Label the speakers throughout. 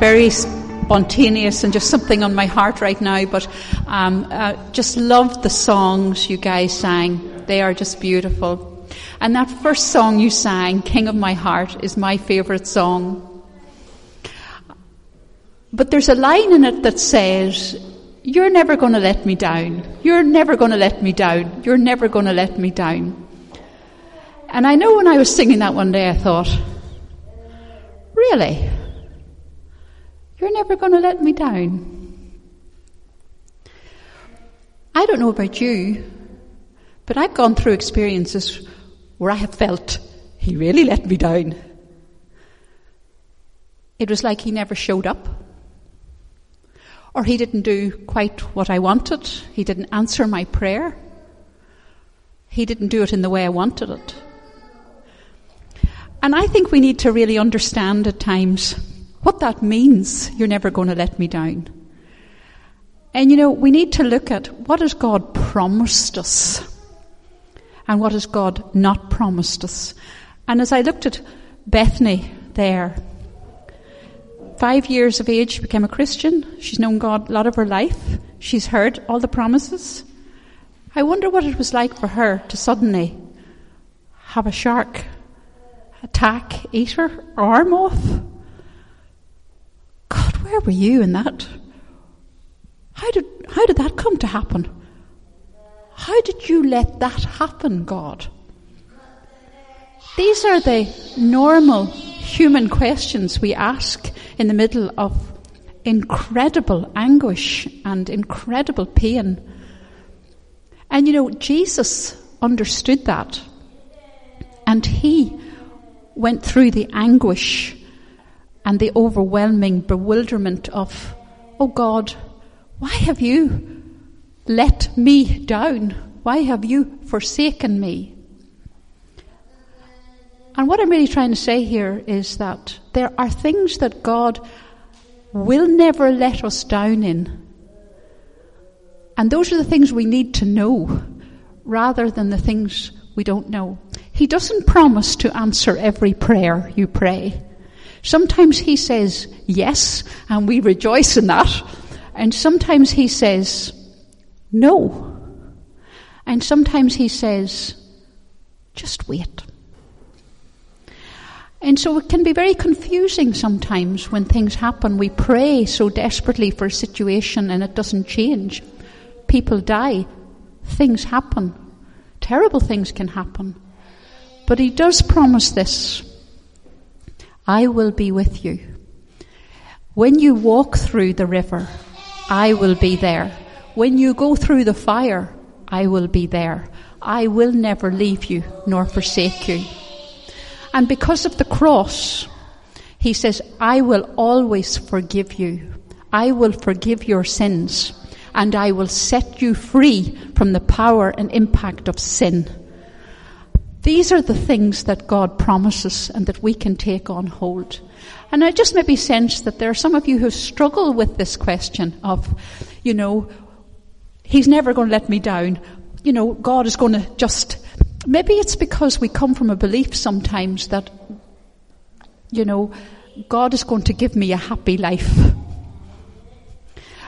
Speaker 1: very spontaneous and just something on my heart right now, but um, uh, just loved the songs you guys sang. They are just beautiful. And that first song you sang, King of My Heart, is my favourite song. But there's a line in it that says, You're never going to let me down. You're never going to let me down. You're never going to let me down. And I know when I was singing that one day, I thought, Really? You're never going to let me down. I don't know about you, but I've gone through experiences where I have felt he really let me down. It was like he never showed up. Or he didn't do quite what I wanted. He didn't answer my prayer. He didn't do it in the way I wanted it. And I think we need to really understand at times what that means, you're never going to let me down. And you know, we need to look at what has God promised us and what has God not promised us. And as I looked at Bethany there, five years of age, she became a Christian. She's known God a lot of her life. She's heard all the promises. I wonder what it was like for her to suddenly have a shark attack, eat her arm off. Where were you in that? How did, how did that come to happen? How did you let that happen, God? These are the normal human questions we ask in the middle of incredible anguish and incredible pain. And you know, Jesus understood that. And he went through the anguish and the overwhelming bewilderment of, oh God, why have you let me down? Why have you forsaken me? And what I'm really trying to say here is that there are things that God will never let us down in. And those are the things we need to know rather than the things we don't know. He doesn't promise to answer every prayer you pray. Sometimes he says yes, and we rejoice in that. And sometimes he says no. And sometimes he says, just wait. And so it can be very confusing sometimes when things happen. We pray so desperately for a situation and it doesn't change. People die. Things happen. Terrible things can happen. But he does promise this. I will be with you. When you walk through the river, I will be there. When you go through the fire, I will be there. I will never leave you nor forsake you. And because of the cross, he says, I will always forgive you. I will forgive your sins and I will set you free from the power and impact of sin. These are the things that God promises and that we can take on hold. And I just maybe sense that there are some of you who struggle with this question of, you know, He's never going to let me down. You know, God is going to just, maybe it's because we come from a belief sometimes that, you know, God is going to give me a happy life.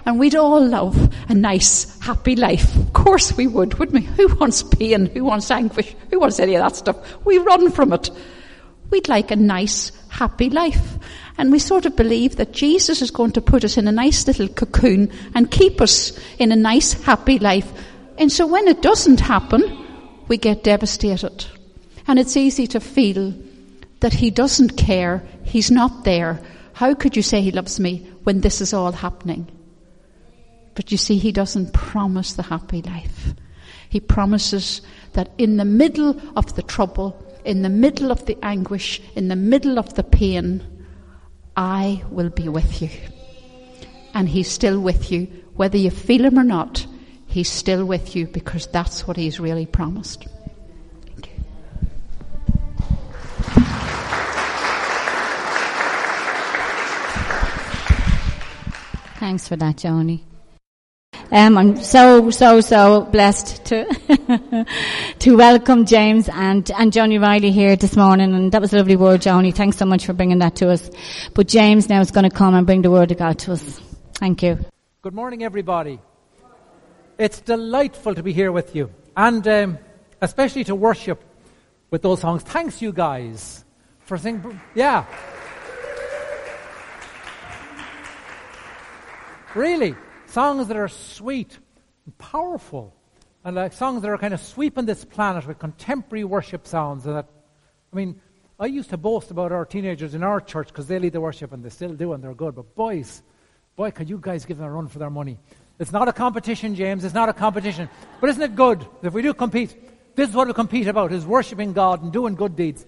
Speaker 1: And we'd all love a nice, happy life. Of course we would, wouldn't we? Who wants pain? Who wants anguish? Who wants any of that stuff? We run from it. We'd like a nice, happy life. And we sort of believe that Jesus is going to put us in a nice little cocoon and keep us in a nice, happy life. And so when it doesn't happen, we get devastated. And it's easy to feel that he doesn't care, he's not there. How could you say he loves me when this is all happening? But you see, he doesn't promise the happy life. He promises that in the middle of the trouble, in the middle of the anguish, in the middle of the pain, I will be with you. And he's still with you. Whether you feel him or not, he's still with you because that's what he's really promised.
Speaker 2: Thanks for that, Joni. Um, I'm so, so, so blessed to, to welcome James and, and Johnny Riley here this morning. And that was a lovely word, Johnny. Thanks so much for bringing that to us. But James now is going to come and bring the word of God to us. Thank you.
Speaker 3: Good morning, everybody. It's delightful to be here with you. And, um, especially to worship with those songs. Thanks, you guys, for singing. Yeah. Really, songs that are sweet and powerful, and like songs that are kind of sweeping this planet with contemporary worship sounds. And that, I mean, I used to boast about our teenagers in our church because they lead the worship and they still do and they're good. But boys, boy, could you guys give them a run for their money? It's not a competition, James. It's not a competition. But isn't it good if we do compete? This is what we compete about: is worshiping God and doing good deeds.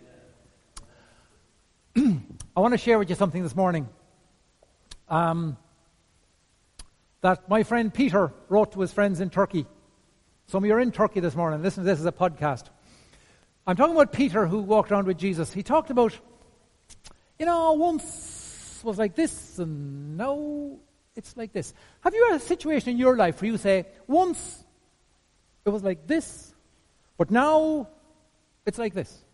Speaker 3: I want to share with you something this morning. Um, that my friend Peter wrote to his friends in Turkey. Some of you are in Turkey this morning. Listen to this as a podcast. I'm talking about Peter who walked around with Jesus. He talked about, you know, once was like this and now it's like this. Have you had a situation in your life where you say, once it was like this, but now it's like this?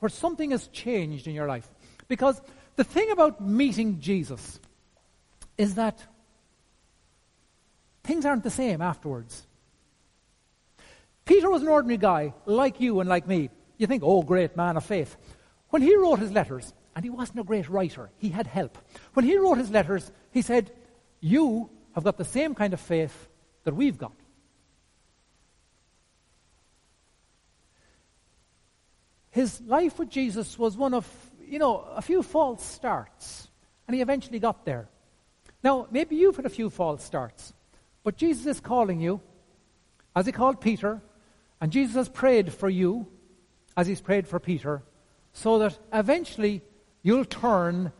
Speaker 3: Where something has changed in your life. Because the thing about meeting Jesus is that things aren't the same afterwards. Peter was an ordinary guy, like you and like me. You think, oh, great man of faith. When he wrote his letters, and he wasn't a great writer, he had help. When he wrote his letters, he said, You have got the same kind of faith that we've got. His life with Jesus was one of, you know, a few false starts, and he eventually got there. Now, maybe you've had a few false starts. But Jesus is calling you, as he called Peter, and Jesus has prayed for you, as he's prayed for Peter, so that eventually you'll turn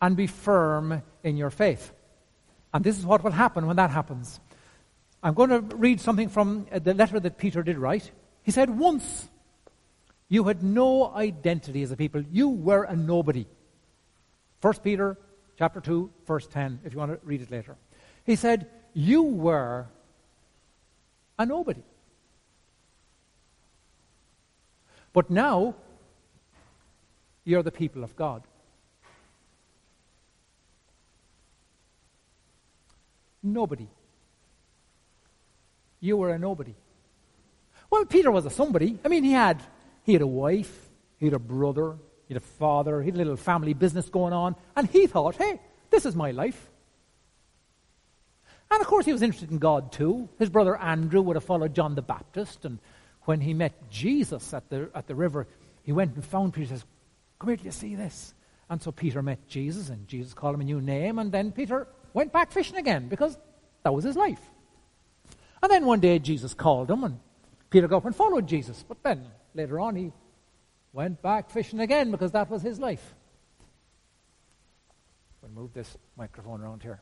Speaker 3: and be firm in your faith. And this is what will happen when that happens. I'm going to read something from uh, the letter that Peter did write. He said, Once you had no identity as a people, you were a nobody. 1 Peter chapter 2, verse 10, if you want to read it later. He said, you were a nobody. But now, you're the people of God. Nobody. You were a nobody. Well, Peter was a somebody. I mean, he had he had a wife, he had a brother, he had a father, he had a little family business going on, and he thought, hey, this is my life. And of course, he was interested in God too. His brother Andrew would have followed John the Baptist, and when he met Jesus at the, at the river, he went and found Peter and says, Come here, do you see this? And so Peter met Jesus, and Jesus called him a new name, and then Peter went back fishing again because that was his life. And then one day Jesus called him, and Peter got up and followed Jesus. But then later on, he went back fishing again because that was his life. We'll move this microphone around here.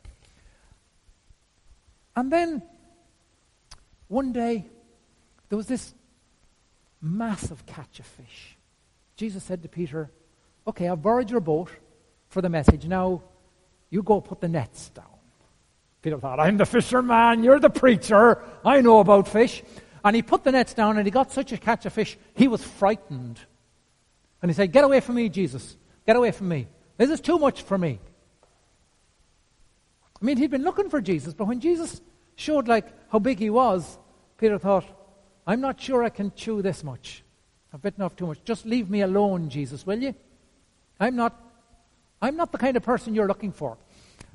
Speaker 3: And then one day there was this massive catch of fish. Jesus said to Peter, Okay, I've borrowed your boat for the message. Now you go put the nets down. Peter thought, I'm the fisherman, you're the preacher, I know about fish. And he put the nets down and he got such a catch of fish, he was frightened. And he said, Get away from me, Jesus. Get away from me. This is too much for me. I mean, he'd been looking for Jesus, but when Jesus showed like how big he was, Peter thought, I'm not sure I can chew this much. I've bitten off too much. Just leave me alone, Jesus, will you? I'm not, I'm not the kind of person you're looking for.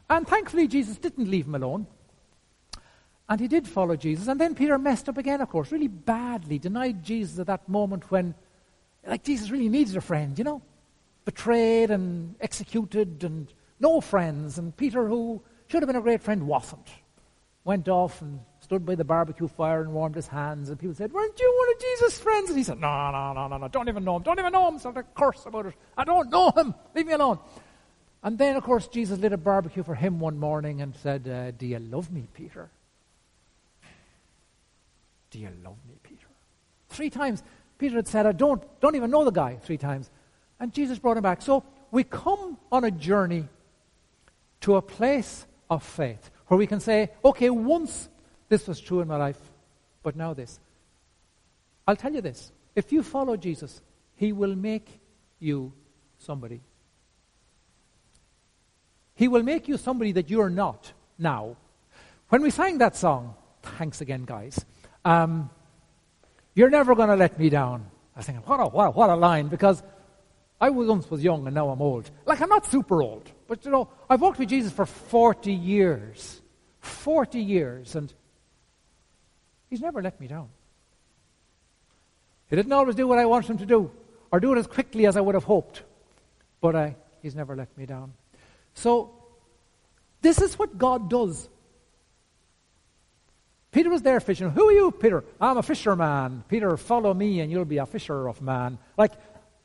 Speaker 3: And thankfully, Jesus didn't leave him alone. And he did follow Jesus. And then Peter messed up again, of course, really badly, denied Jesus at that moment when, like, Jesus really needed a friend, you know? Betrayed and executed and no friends. And Peter, who should have been a great friend, wasn't. Went off and stood by the barbecue fire and warmed his hands. And people said, Weren't you one of Jesus' friends? And he said, No, no, no, no, no. Don't even know him. Don't even know him. Sort of curse about it. I don't know him. Leave me alone. And then, of course, Jesus lit a barbecue for him one morning and said, uh, Do you love me, Peter? Do you love me, Peter? Three times. Peter had said, I don't, don't even know the guy, three times. And Jesus brought him back. So we come on a journey to a place of faith, where we can say, okay, once This was true in my life, but now this. I'll tell you this if you follow Jesus, he will make you somebody. He will make you somebody that you're not now. When we sang that song, thanks again, guys, um, you're never going to let me down. I thinking, what a, what a, what a line, because I was once was young and now I'm old. Like, I'm not super old, but you know, I've walked with Jesus for 40 years. 40 years, and He's never let me down. He didn't always do what I wanted Him to do, or do it as quickly as I would have hoped, but I, He's never let me down. So, this is what God does. Peter was there fishing. Who are you, Peter? I'm a fisherman. Peter, follow me and you'll be a fisher of man. Like,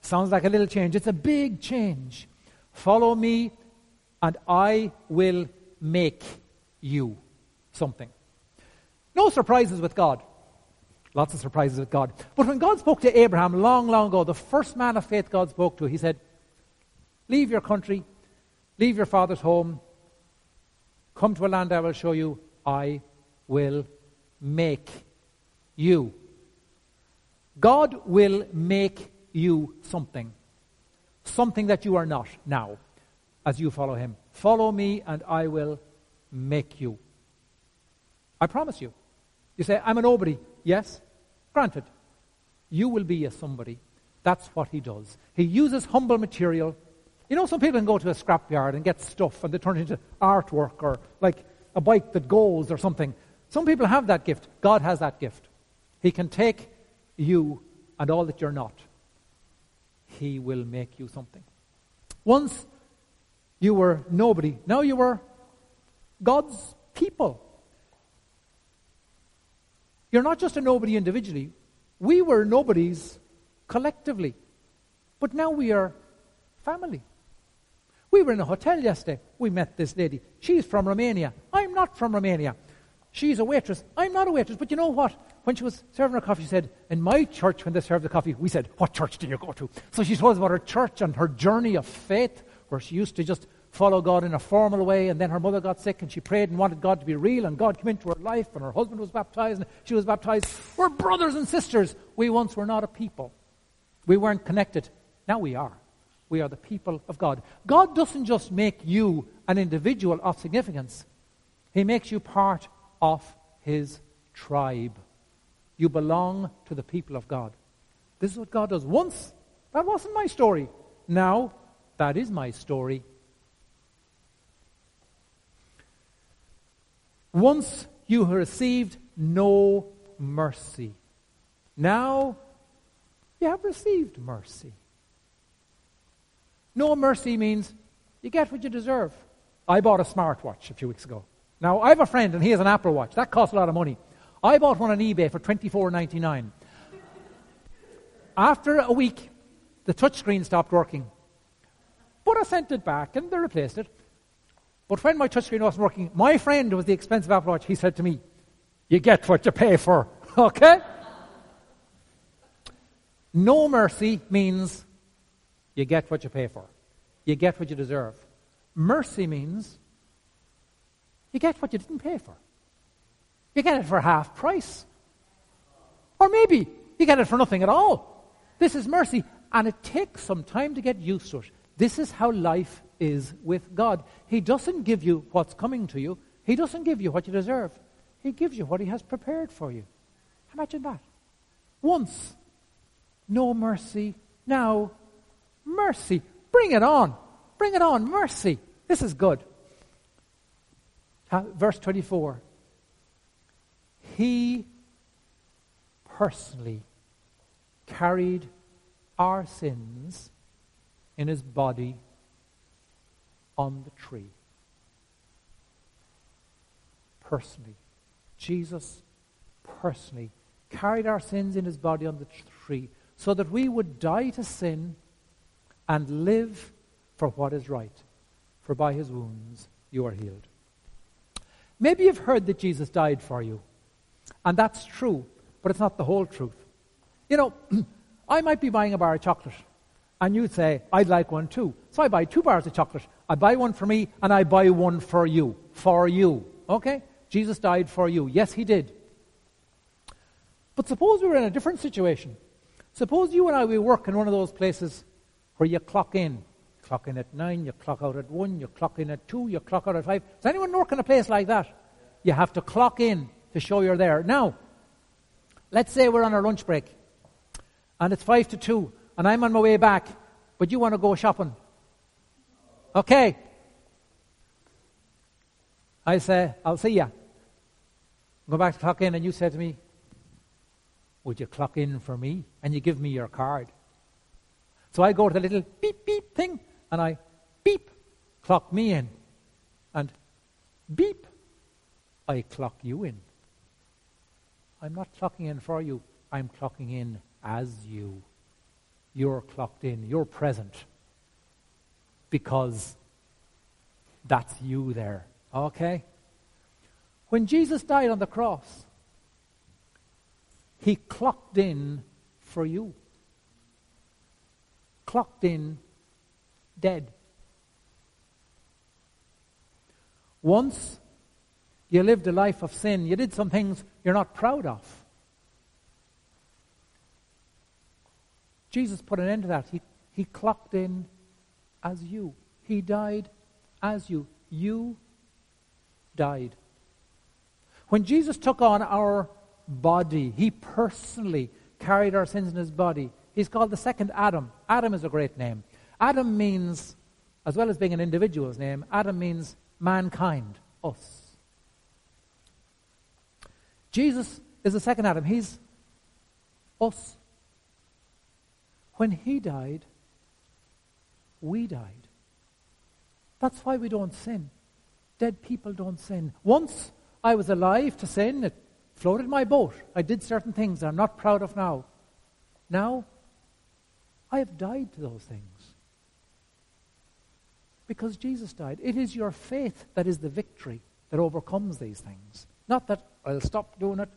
Speaker 3: sounds like a little change. It's a big change. Follow me and I will make you something. No surprises with God. Lots of surprises with God. But when God spoke to Abraham long, long ago, the first man of faith God spoke to, he said, Leave your country, leave your father's home, come to a land I will show you. I will make you. God will make you something. Something that you are not now as you follow him. Follow me and I will make you. I promise you. You say, I'm a nobody. Yes, granted. You will be a somebody. That's what he does. He uses humble material. You know, some people can go to a scrapyard and get stuff and they turn it into artwork or like a bike that goes or something. Some people have that gift. God has that gift. He can take you and all that you're not. He will make you something. Once you were nobody, now you were God's people. You're not just a nobody individually. We were nobodies collectively. But now we are family. We were in a hotel yesterday. We met this lady. She's from Romania. I'm not from Romania. She's a waitress. I'm not a waitress. But you know what? When she was serving her coffee, she said, In my church, when they serve the coffee, we said, What church do you go to? So she told us about her church and her journey of faith, where she used to just follow God in a formal way, and then her mother got sick, and she prayed and wanted God to be real, and God came into her life, and her husband was baptized, and she was baptized. We're brothers and sisters. We once were not a people. We weren't connected. Now we are. We are the people of God. God doesn't just make you an individual of significance, He makes you part of His tribe. You belong to the people of God. This is what God does. Once, that wasn't my story. Now, that is my story. Once you received no mercy. Now you have received mercy. No mercy means you get what you deserve. I bought a smartwatch a few weeks ago. Now, I have a friend and he has an Apple Watch. That costs a lot of money. I bought one on eBay for $24.99. After a week, the touchscreen stopped working. But I sent it back and they replaced it. But when my touchscreen wasn't working, my friend who was the expensive Apple Watch, he said to me, You get what you pay for. okay? No mercy means you get what you pay for. You get what you deserve. Mercy means you get what you didn't pay for. You get it for half price. Or maybe you get it for nothing at all. This is mercy. And it takes some time to get used to it. This is how life is with God. He doesn't give you what's coming to you, He doesn't give you what you deserve. He gives you what He has prepared for you. Imagine that. Once, no mercy. Now, mercy. Bring it on. Bring it on. Mercy. This is good. Uh, verse 24. He personally carried our sins in his body on the tree. Personally. Jesus personally carried our sins in his body on the tree so that we would die to sin and live for what is right. For by his wounds you are healed. Maybe you've heard that Jesus died for you. And that's true, but it's not the whole truth. You know, I might be buying a bar of chocolate, and you'd say, I'd like one too. So I buy two bars of chocolate. I buy one for me, and I buy one for you. For you. Okay? Jesus died for you. Yes, he did. But suppose we were in a different situation. Suppose you and I, we work in one of those places where you clock in. Clock in at 9, you clock out at 1, you clock in at 2, you clock out at 5. Does anyone work in a place like that? You have to clock in to show you're there. Now, let's say we're on our lunch break and it's 5 to 2 and I'm on my way back, but you want to go shopping. Okay. I say, I'll see you. Go back to clock in and you say to me, would you clock in for me? And you give me your card. So I go to the little beep beep thing and I beep, clock me in. And beep, I clock you in. I'm not clocking in for you, I'm clocking in as you. You're clocked in, you're present. Because that's you there. Okay? When Jesus died on the cross, he clocked in for you. Clocked in dead. Once you lived a life of sin, you did some things you're not proud of. Jesus put an end to that. He, he clocked in as you. He died as you. You died. When Jesus took on our body, he personally carried our sins in his body. He's called the second Adam. Adam is a great name. Adam means, as well as being an individual's name, Adam means mankind, us. Jesus is the second Adam. He's us. When he died, we died. That's why we don't sin. Dead people don't sin. Once I was alive to sin, it floated my boat. I did certain things I'm not proud of now. Now, I have died to those things. Because Jesus died. It is your faith that is the victory that overcomes these things. Not that I'll stop doing it.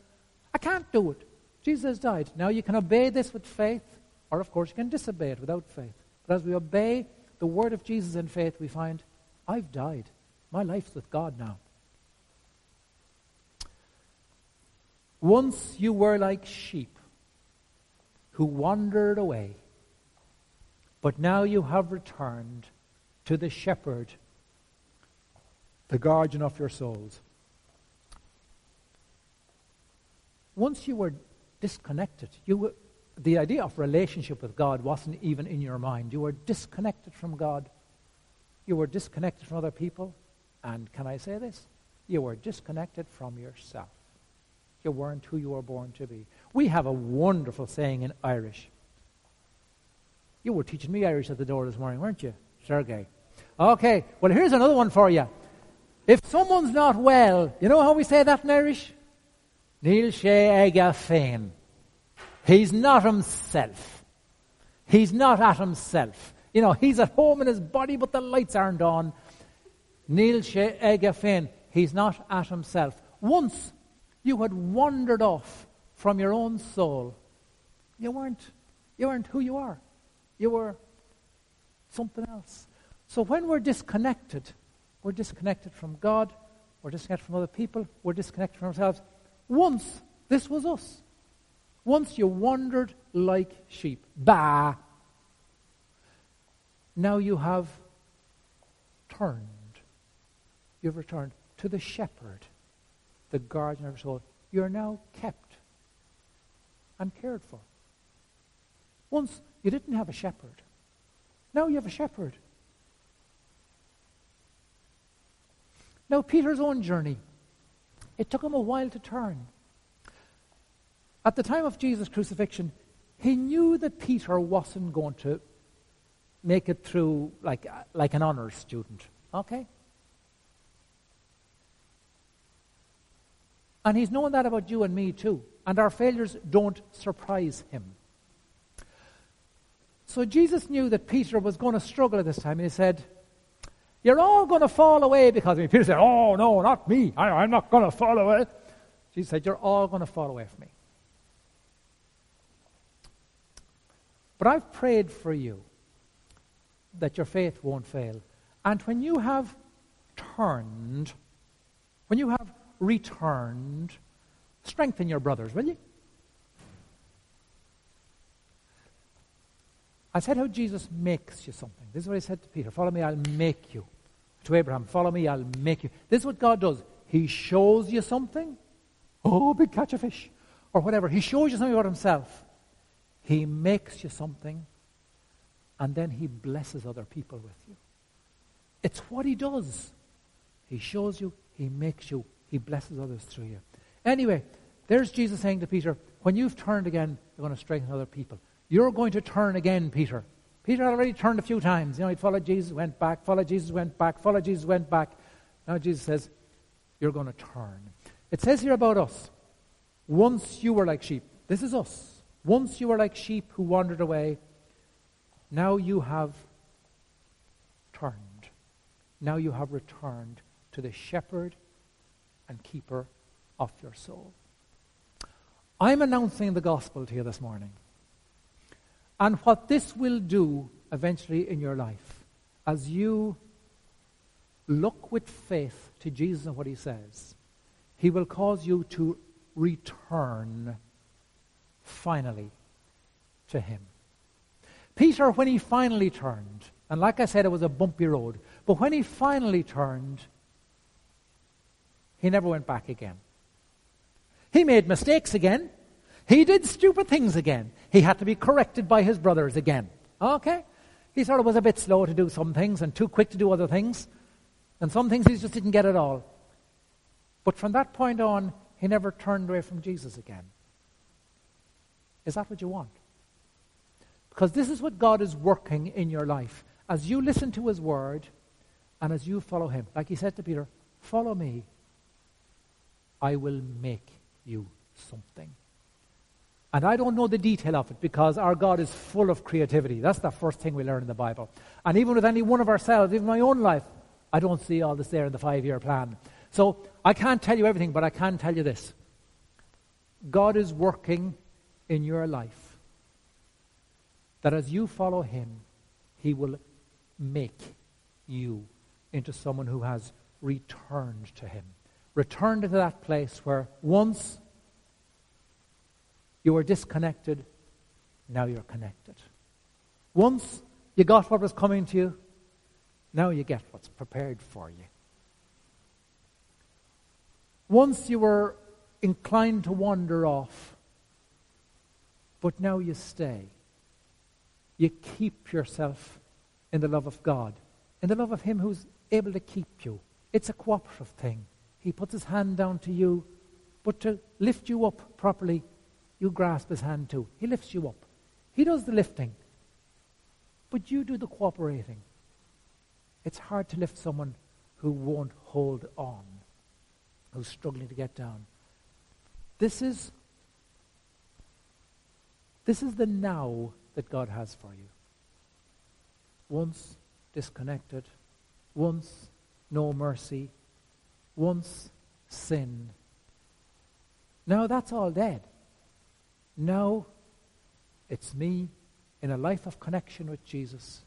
Speaker 3: I can't do it. Jesus died. Now you can obey this with faith, or of course you can disobey it without faith. But as we obey the word of Jesus in faith, we find, I've died. My life's with God now. Once you were like sheep who wandered away, but now you have returned to the shepherd, the guardian of your souls. Once you were disconnected, you were, the idea of relationship with God wasn't even in your mind. You were disconnected from God. You were disconnected from other people. And can I say this? You were disconnected from yourself. You weren't who you were born to be. We have a wonderful saying in Irish. You were teaching me Irish at the door this morning, weren't you, Sergey? Okay, well, here's another one for you. If someone's not well, you know how we say that in Irish? Neil sé féin. He's not himself. He's not at himself. You know, he's at home in his body, but the lights aren't on. Neil sé féin. He's not at himself. Once you had wandered off from your own soul. You weren't, you weren't who you are. You were something else. So when we're disconnected, we're disconnected from God, we're disconnected from other people, we're disconnected from ourselves. Once, this was us. Once you wandered like sheep. Bah! Now you have turned. You've returned to the shepherd the guardian of your soul, you're now kept and cared for. Once you didn't have a shepherd. Now you have a shepherd. Now, Peter's own journey, it took him a while to turn. At the time of Jesus' crucifixion, he knew that Peter wasn't going to make it through like, like an honors student. Okay? And he's known that about you and me too. And our failures don't surprise him. So Jesus knew that Peter was going to struggle at this time. And he said, You're all going to fall away because of me. Peter said, Oh, no, not me. I, am not going to fall away. Jesus said, You're all going to fall away from me. But I've prayed for you that your faith won't fail. And when you have turned, when you have returned, strengthen your brothers, will you? I said how Jesus makes you something. This is what he said to Peter Follow me, I'll make you. To Abraham, Follow me, I'll make you. This is what God does. He shows you something. Oh, big catch of fish. Or whatever. He shows you something about himself. He makes you something. And then he blesses other people with you. It's what he does. He shows you, he makes you, he blesses others through you. Anyway, there's Jesus saying to Peter, when you've turned again, you're going to strengthen other people. You're going to turn again, Peter. Peter had already turned a few times. You know, he followed Jesus, went back, followed Jesus, went back, followed Jesus, went back. Now Jesus says, You're going to turn. It says here about us, once you were like sheep. This is us. Once you were like sheep who wandered away, now you have turned. Now you have returned to the shepherd and keeper of your soul. I'm announcing the gospel to you this morning. And what this will do eventually in your life, as you look with faith to Jesus and what he says, he will cause you to return finally to him. Peter, when he finally turned, and like I said, it was a bumpy road, but when he finally turned, he never went back again. He made mistakes again. He did stupid things again. He had to be corrected by his brothers again. Okay? He sort of was a bit slow to do some things and too quick to do other things. And some things he just didn't get at all. But from that point on, he never turned away from Jesus again. Is that what you want? Because this is what God is working in your life. As you listen to his word and as you follow him, like he said to Peter, follow me, I will make you something. And I don't know the detail of it because our God is full of creativity. That's the first thing we learn in the Bible. And even with any one of ourselves, even my own life, I don't see all this there in the five year plan. So I can't tell you everything, but I can tell you this God is working in your life that as you follow Him, He will make you into someone who has returned to Him. Returned to that place where once you were disconnected, now you're connected. Once you got what was coming to you, now you get what's prepared for you. Once you were inclined to wander off, but now you stay. You keep yourself in the love of God, in the love of Him who's able to keep you. It's a cooperative thing. He puts His hand down to you, but to lift you up properly, you grasp his hand too. He lifts you up. He does the lifting, but you do the cooperating. It's hard to lift someone who won't hold on, who's struggling to get down. This is this is the now that God has for you. Once disconnected, once no mercy, once sin. Now that's all dead. Now it's me in a life of connection with Jesus.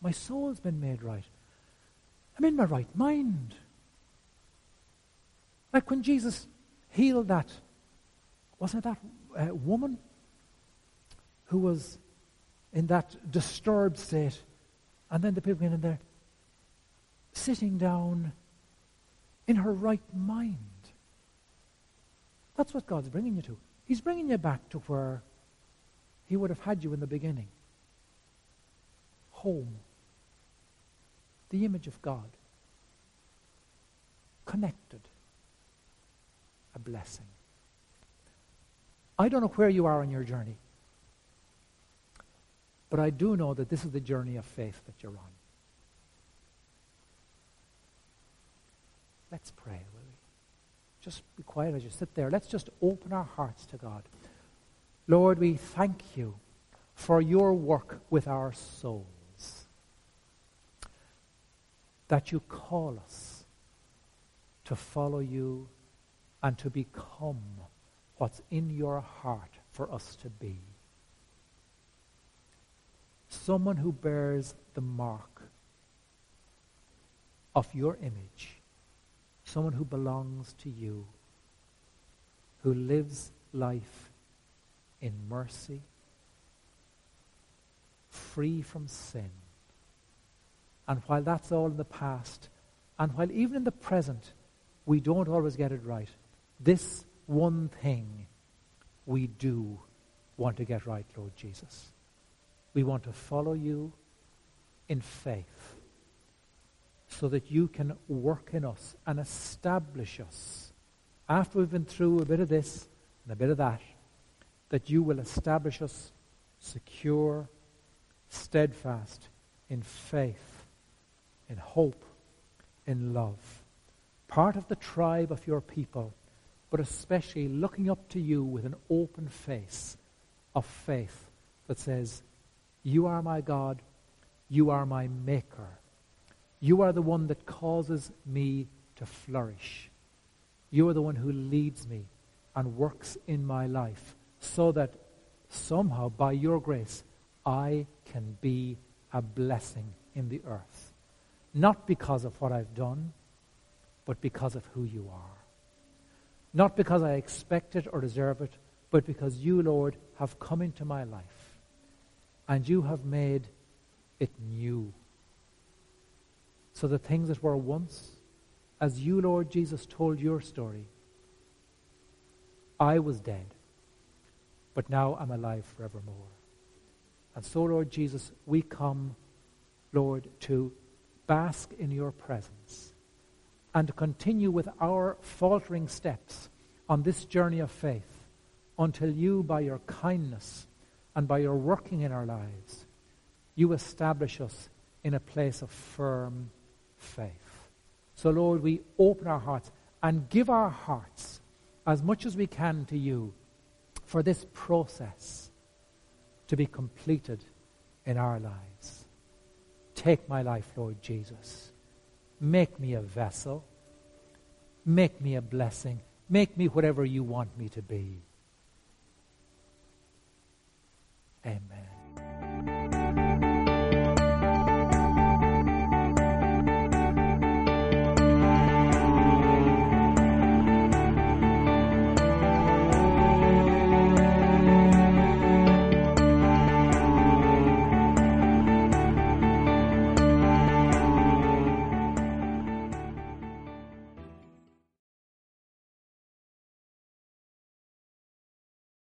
Speaker 3: My soul's been made right. I'm in my right mind. Like when Jesus healed that, wasn't that uh, woman who was in that disturbed state? And then the people came in there, sitting down in her right mind. That's what God's bringing you to. He's bringing you back to where He would have had you in the beginning. Home. The image of God. Connected. A blessing. I don't know where you are on your journey, but I do know that this is the journey of faith that you're on. Let's pray just be quiet as you sit there. Let's just open our hearts to God. Lord, we thank you for your work with our souls. That you call us to follow you and to become what's in your heart for us to be. Someone who bears the mark of your image someone who belongs to you, who lives life in mercy, free from sin. And while that's all in the past, and while even in the present we don't always get it right, this one thing we do want to get right, Lord Jesus. We want to follow you in faith so that you can work in us and establish us after we've been through a bit of this and a bit of that, that you will establish us secure, steadfast in faith, in hope, in love. Part of the tribe of your people, but especially looking up to you with an open face of faith that says, You are my God, you are my Maker. You are the one that causes me to flourish. You are the one who leads me and works in my life so that somehow, by your grace, I can be a blessing in the earth. Not because of what I've done, but because of who you are. Not because I expect it or deserve it, but because you, Lord, have come into my life and you have made it new. So the things that were once, as you, Lord Jesus, told your story, I was dead, but now I'm alive forevermore. And so, Lord Jesus, we come, Lord, to bask in your presence and to continue with our faltering steps on this journey of faith until you, by your kindness and by your working in our lives, you establish us in a place of firm faith. So, Lord, we open our hearts and give our hearts as much as we can to you for this process to be completed in our lives. Take my life, Lord Jesus. Make me a vessel. Make me a blessing. Make me whatever you want me to be. Amen.